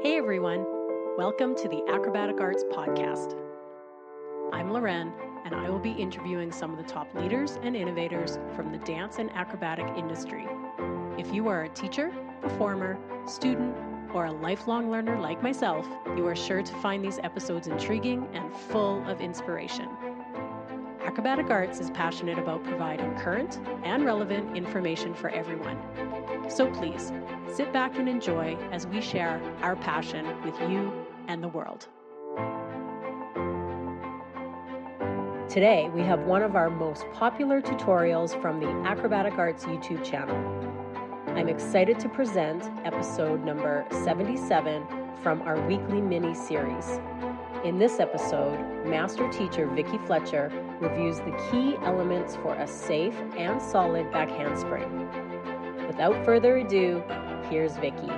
Hey everyone, welcome to the Acrobatic Arts Podcast. I'm Loren, and I will be interviewing some of the top leaders and innovators from the dance and acrobatic industry. If you are a teacher, performer, student, or a lifelong learner like myself, you are sure to find these episodes intriguing and full of inspiration. Acrobatic Arts is passionate about providing current and relevant information for everyone. So please, sit back and enjoy as we share our passion with you and the world. Today, we have one of our most popular tutorials from the Acrobatic Arts YouTube channel. I'm excited to present episode number 77 from our weekly mini series. In this episode, Master Teacher Vicki Fletcher reviews the key elements for a safe and solid back handspring. Without further ado, here's Vicki.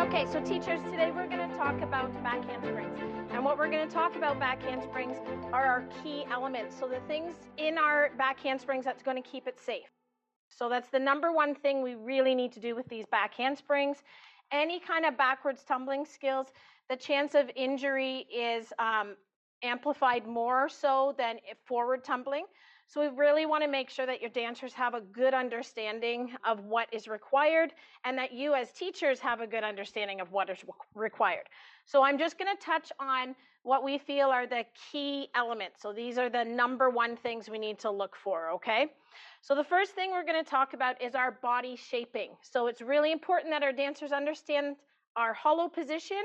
Okay, so teachers, today we're going to talk about back handsprings. And what we're going to talk about back handsprings are our key elements. So the things in our back handsprings that's going to keep it safe. So that's the number one thing we really need to do with these back handsprings. Any kind of backwards tumbling skills, the chance of injury is um, amplified more so than forward tumbling. So we really want to make sure that your dancers have a good understanding of what is required and that you as teachers have a good understanding of what is required. So I'm just going to touch on what we feel are the key elements. So these are the number one things we need to look for, okay? So the first thing we're going to talk about is our body shaping. So it's really important that our dancers understand our hollow position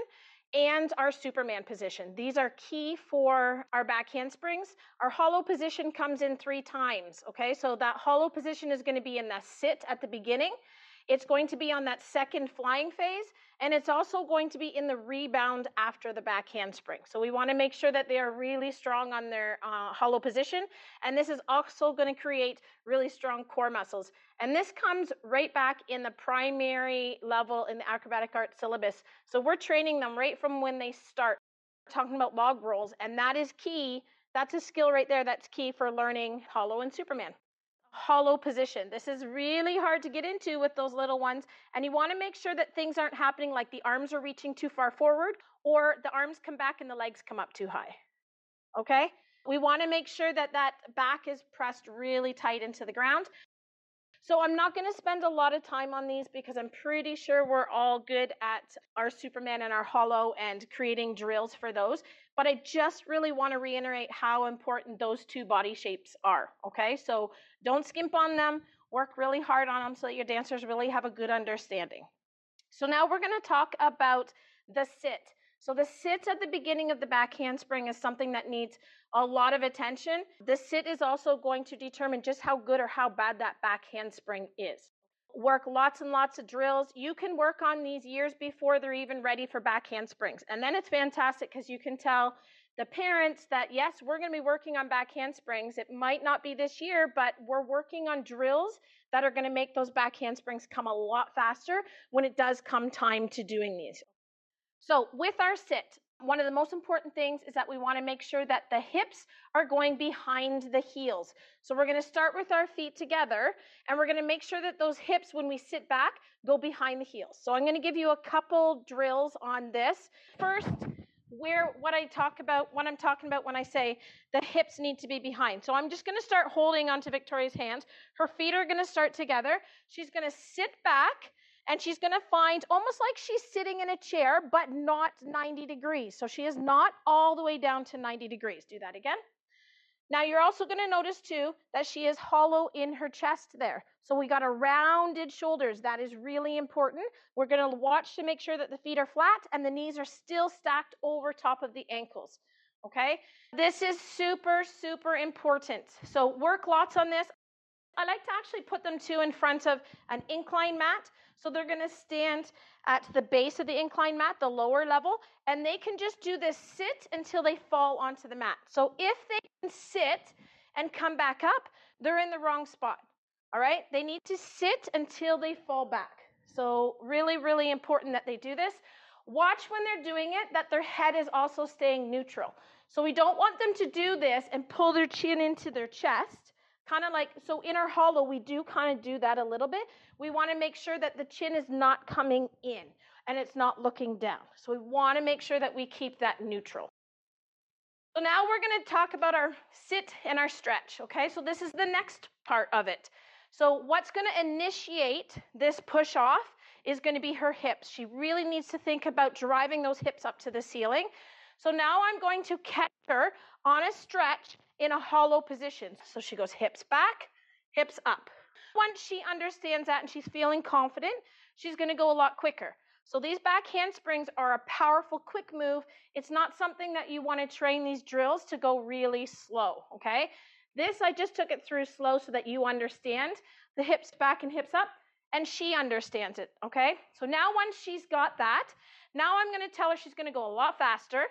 and our Superman position. These are key for our back handsprings. Our hollow position comes in three times, okay? So that hollow position is gonna be in the sit at the beginning. It's going to be on that second flying phase, and it's also going to be in the rebound after the back handspring. So we want to make sure that they are really strong on their uh, hollow position. And this is also going to create really strong core muscles. And this comes right back in the primary level in the acrobatic art syllabus. So we're training them right from when they start. Talking about log rolls, and that is key. That's a skill right there that's key for learning hollow and Superman hollow position. This is really hard to get into with those little ones. And you want to make sure that things aren't happening like the arms are reaching too far forward or the arms come back and the legs come up too high. Okay? We want to make sure that that back is pressed really tight into the ground. So I'm not going to spend a lot of time on these because I'm pretty sure we're all good at our Superman and our hollow and creating drills for those. But I just really want to reiterate how important those two body shapes are. Okay, so don't skimp on them. Work really hard on them so that your dancers really have a good understanding. So now we're going to talk about the sit. So the sit at the beginning of the back handspring is something that needs a lot of attention. The sit is also going to determine just how good or how bad that back handspring is. Work lots and lots of drills. You can work on these years before they're even ready for back handsprings. And then it's fantastic because you can tell the parents that yes, we're going to be working on back handsprings. It might not be this year, but we're working on drills that are going to make those back handsprings come a lot faster when it does come time to doing these. So with our sit, one of the most important things is that we want to make sure that the hips are going behind the heels. So we're going to start with our feet together and we're going to make sure that those hips, when we sit back, go behind the heels. So I'm going to give you a couple drills on this. First, where what I talk about, what I'm talking about when I say the hips need to be behind. So I'm just going to start holding onto Victoria's hands. Her feet are going to start together. She's going to sit back and she's going to find almost like she's sitting in a chair, but not 90 degrees. So she is not all the way down to 90 degrees. Do that again. Now you're also going to notice too that she is hollow in her chest there. So we got a rounded shoulders. That is really important. We're going to watch to make sure that the feet are flat and the knees are still stacked over top of the ankles. Okay? This is super, super important. So work lots on this. I like to actually put them two in front of an incline mat. So they're going to stand at the base of the incline mat, the lower level, and they can just do this sit until they fall onto the mat. So if they can sit and come back up, they're in the wrong spot. All right? They need to sit until they fall back. So, really, really important that they do this. Watch when they're doing it that their head is also staying neutral. So, we don't want them to do this and pull their chin into their chest kind of like, so in our hollow, we do kind of do that a little bit. We want to make sure that the chin is not coming in and it's not looking down. So we want to make sure that we keep that neutral. So now we're going to talk about our sit and our stretch, okay? So this is the next part of it. So what's going to initiate this push off is going to be her hips. She really needs to think about driving those hips up to the ceiling. So now I'm going to catch her on a stretch in a hollow position. So she goes hips back, hips up. Once she understands that and she's feeling confident, she's going to go a lot quicker. So these back handsprings are a powerful, quick move. It's not something that you want to train these drills to go really slow, okay? This, I just took it through slow so that you understand the hips back and hips up, and she understands it, okay? So now once she's got that, now I'm going to tell her she's going to go a lot faster,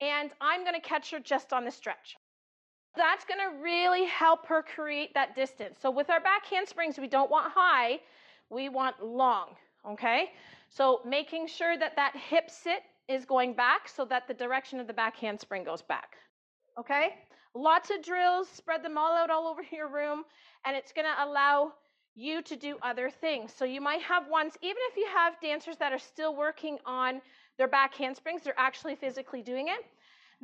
and I'm going to catch her just on the stretch. That's to really help her create that distance. So with our back handsprings, we don't want high, we want long, okay? So making sure that that hip sit is going back so that the direction of the back handspring goes back, okay? Lots of drills, spread them all out all over your room, and it's to allow you to do other things. So you might have ones, even if you have dancers that are still working on their back handsprings, they're actually physically doing it.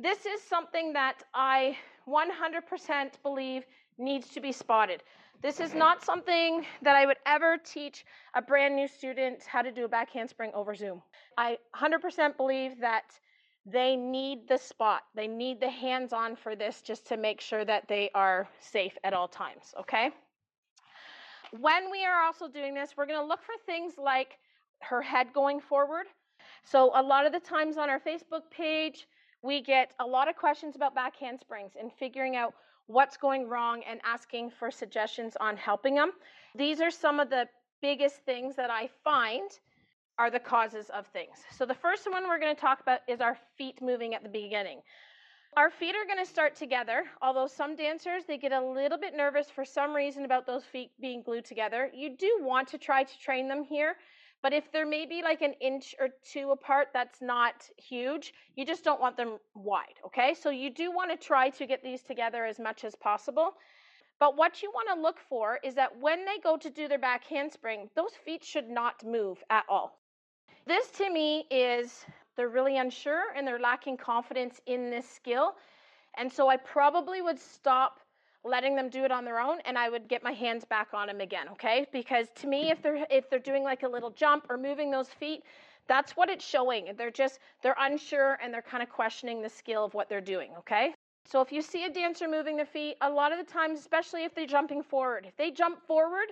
This is something that I 100% believe needs to be spotted. This is not something that I would ever teach a brand new student how to do a back handspring over Zoom. I 100% believe that they need the spot. They need the hands on for this just to make sure that they are safe at all times, okay? When we are also doing this, we're going to look for things like her head going forward. So, a lot of the times on our Facebook page, we get a lot of questions about back handsprings and figuring out what's going wrong and asking for suggestions on helping them. These are some of the biggest things that I find are the causes of things. So the first one we're going to talk about is our feet moving at the beginning. Our feet are going to start together, although some dancers they get a little bit nervous for some reason about those feet being glued together. You do want to try to train them here but if they're maybe like an inch or two apart, that's not huge. You just don't want them wide, okay? So you do want to try to get these together as much as possible. But what you want to look for is that when they go to do their back handspring, those feet should not move at all. This to me is they're really unsure and they're lacking confidence in this skill. And so I probably would stop letting them do it on their own and I would get my hands back on them again, okay? Because to me if they're if they're doing like a little jump or moving those feet, that's what it's showing. They're just they're unsure and they're kind of questioning the skill of what they're doing, okay? So if you see a dancer moving their feet, a lot of the times, especially if they're jumping forward, if they jump forward,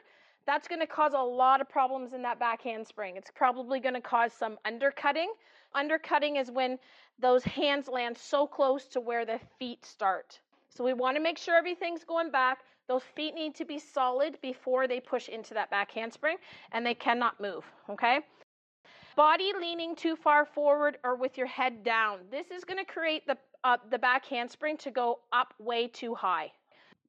that's going to cause a lot of problems in that back handspring. It's probably going to cause some undercutting. Undercutting is when those hands land so close to where the feet start. So we want to make sure everything's going back. Those feet need to be solid before they push into that back handspring, and they cannot move, okay? Body leaning too far forward or with your head down. This is going to create the, uh, the back handspring to go up way too high.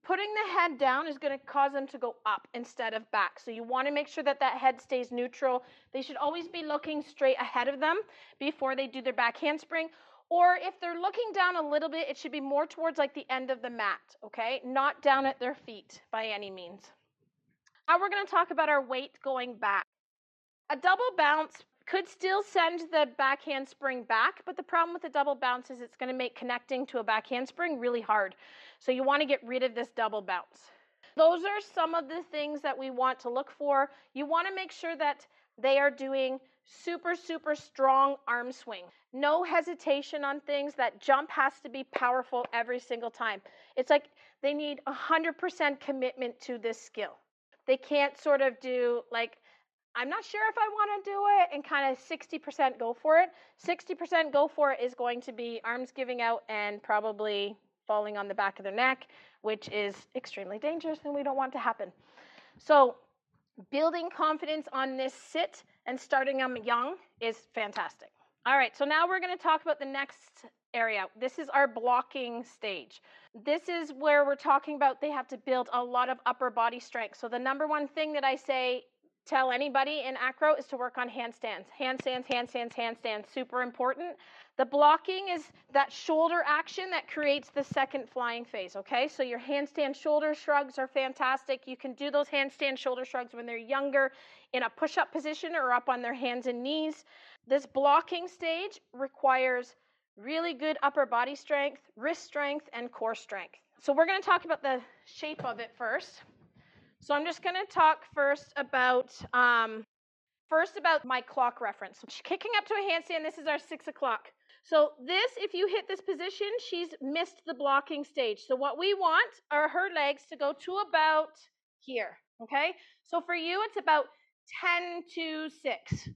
Putting the head down is going to cause them to go up instead of back. So you want to make sure that that head stays neutral. They should always be looking straight ahead of them before they do their back handspring or if they're looking down a little bit, it should be more towards like the end of the mat, okay? Not down at their feet by any means. Now we're to talk about our weight going back. A double bounce could still send the back handspring back, but the problem with the double bounce is it's going to make connecting to a back handspring really hard. So you want to get rid of this double bounce. Those are some of the things that we want to look for. You want to make sure that they are doing super, super strong arm swing. No hesitation on things. That jump has to be powerful every single time. It's like they need 100% commitment to this skill. They can't sort of do like, I'm not sure if I want to do it and kind of 60% go for it. 60% go for it is going to be arms giving out and probably falling on the back of their neck, which is extremely dangerous and we don't want to happen. So, building confidence on this sit and starting them young is fantastic. All right, so now we're going to talk about the next area. This is our blocking stage. This is where we're talking about they have to build a lot of upper body strength. So the number one thing that I say tell anybody in acro is to work on handstands. Handstands, handstands, handstands, super important. The blocking is that shoulder action that creates the second flying phase, okay? So your handstand shoulder shrugs are fantastic. You can do those handstand shoulder shrugs when they're younger in a push-up position or up on their hands and knees. This blocking stage requires really good upper body strength, wrist strength, and core strength. So we're going to talk about the shape of it first. So I'm just going to talk first about um, first about my clock reference. Kicking up to a handstand. This is our six o'clock. So this, if you hit this position, she's missed the blocking stage. So what we want are her legs to go to about here. Okay. So for you, it's about 10 to 6.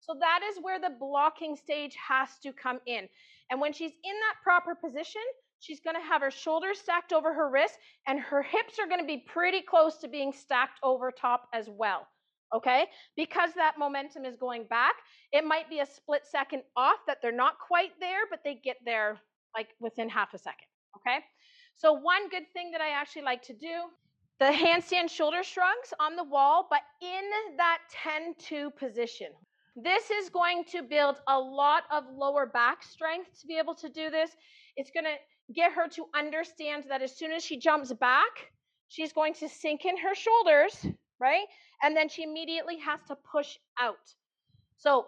So that is where the blocking stage has to come in. And when she's in that proper position, she's going to have her shoulders stacked over her wrists and her hips are going to be pretty close to being stacked over top as well. Okay? Because that momentum is going back, it might be a split second off that they're not quite there, but they get there like within half a second. Okay? So, one good thing that I actually like to do the handstand shoulder shrugs on the wall, but in that 10 2 position. This is going to build a lot of lower back strength to be able to do this. It's going to get her to understand that as soon as she jumps back, she's going to sink in her shoulders, right? And then she immediately has to push out. So,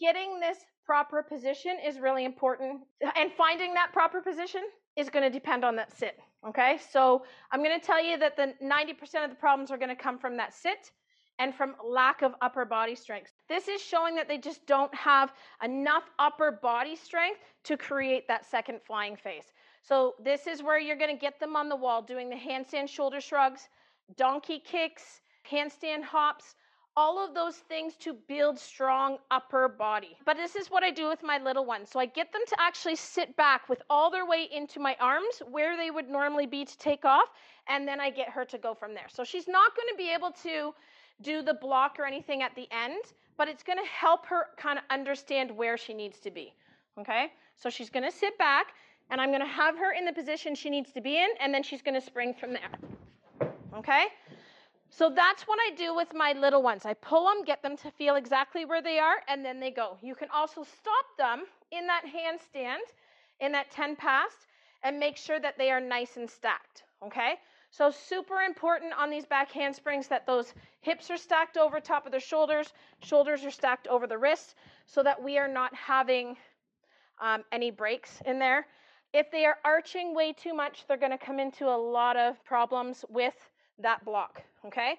getting this proper position is really important. And finding that proper position is going to depend on that sit. Okay, so I'm going to tell you that the 90% of the problems are going to come from that sit and from lack of upper body strength. This is showing that they just don't have enough upper body strength to create that second flying phase. So this is where you're going to get them on the wall doing the handstand shoulder shrugs, donkey kicks, handstand hops, all of those things to build strong upper body. But this is what I do with my little ones. So I get them to actually sit back with all their weight into my arms where they would normally be to take off, and then I get her to go from there. So she's not going to be able to do the block or anything at the end, but it's going to help her kind of understand where she needs to be. Okay? So she's going to sit back, and I'm going to have her in the position she needs to be in, and then she's going to spring from there. Okay? So that's what I do with my little ones. I pull them, get them to feel exactly where they are, and then they go. You can also stop them in that handstand, in that 10 past, and make sure that they are nice and stacked. Okay? So super important on these back handsprings that those hips are stacked over top of the shoulders, shoulders are stacked over the wrists, so that we are not having um, any breaks in there. If they are arching way too much, they're going to come into a lot of problems with that block, okay?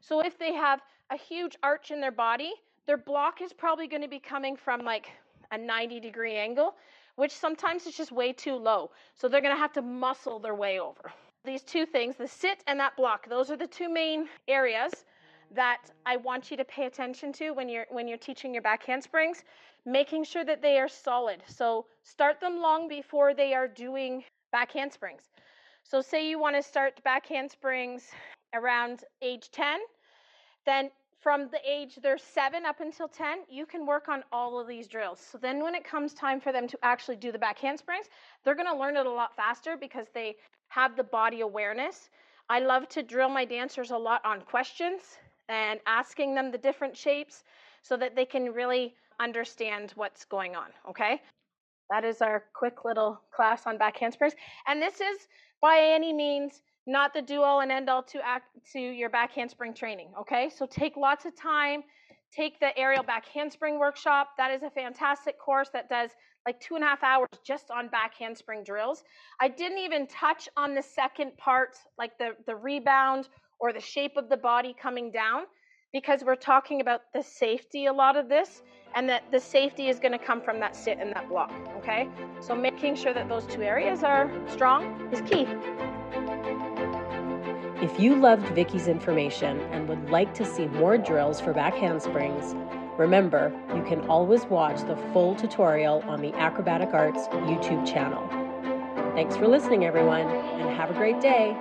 So if they have a huge arch in their body, their block is probably going to be coming from like a 90 degree angle, which sometimes is just way too low. So they're going to have to muscle their way over. These two things, the sit and that block, those are the two main areas that I want you to pay attention to when you're when you're teaching your back handsprings, making sure that they are solid. So start them long before they are doing back handsprings. So say you want to start back handsprings around age 10, then from the age they're 7 up until 10, you can work on all of these drills. So then when it comes time for them to actually do the back handsprings, they're going to learn it a lot faster because they have the body awareness. I love to drill my dancers a lot on questions and asking them the different shapes so that they can really understand what's going on, okay? That is our quick little class on back handsprings. And this is by any means not the do all and end all to act to your back handspring training. Okay, so take lots of time. Take the aerial back handspring workshop. That is a fantastic course that does like two and a half hours just on back handspring drills. I didn't even touch on the second part, like the, the rebound or the shape of the body coming down, because we're talking about the safety a lot of this and that the safety is going to come from that sit and that block. Okay, so making sure that those two areas are strong is key. If you loved Vicki's information and would like to see more drills for back handsprings, remember you can always watch the full tutorial on the Acrobatic Arts YouTube channel. Thanks for listening, everyone, and have a great day.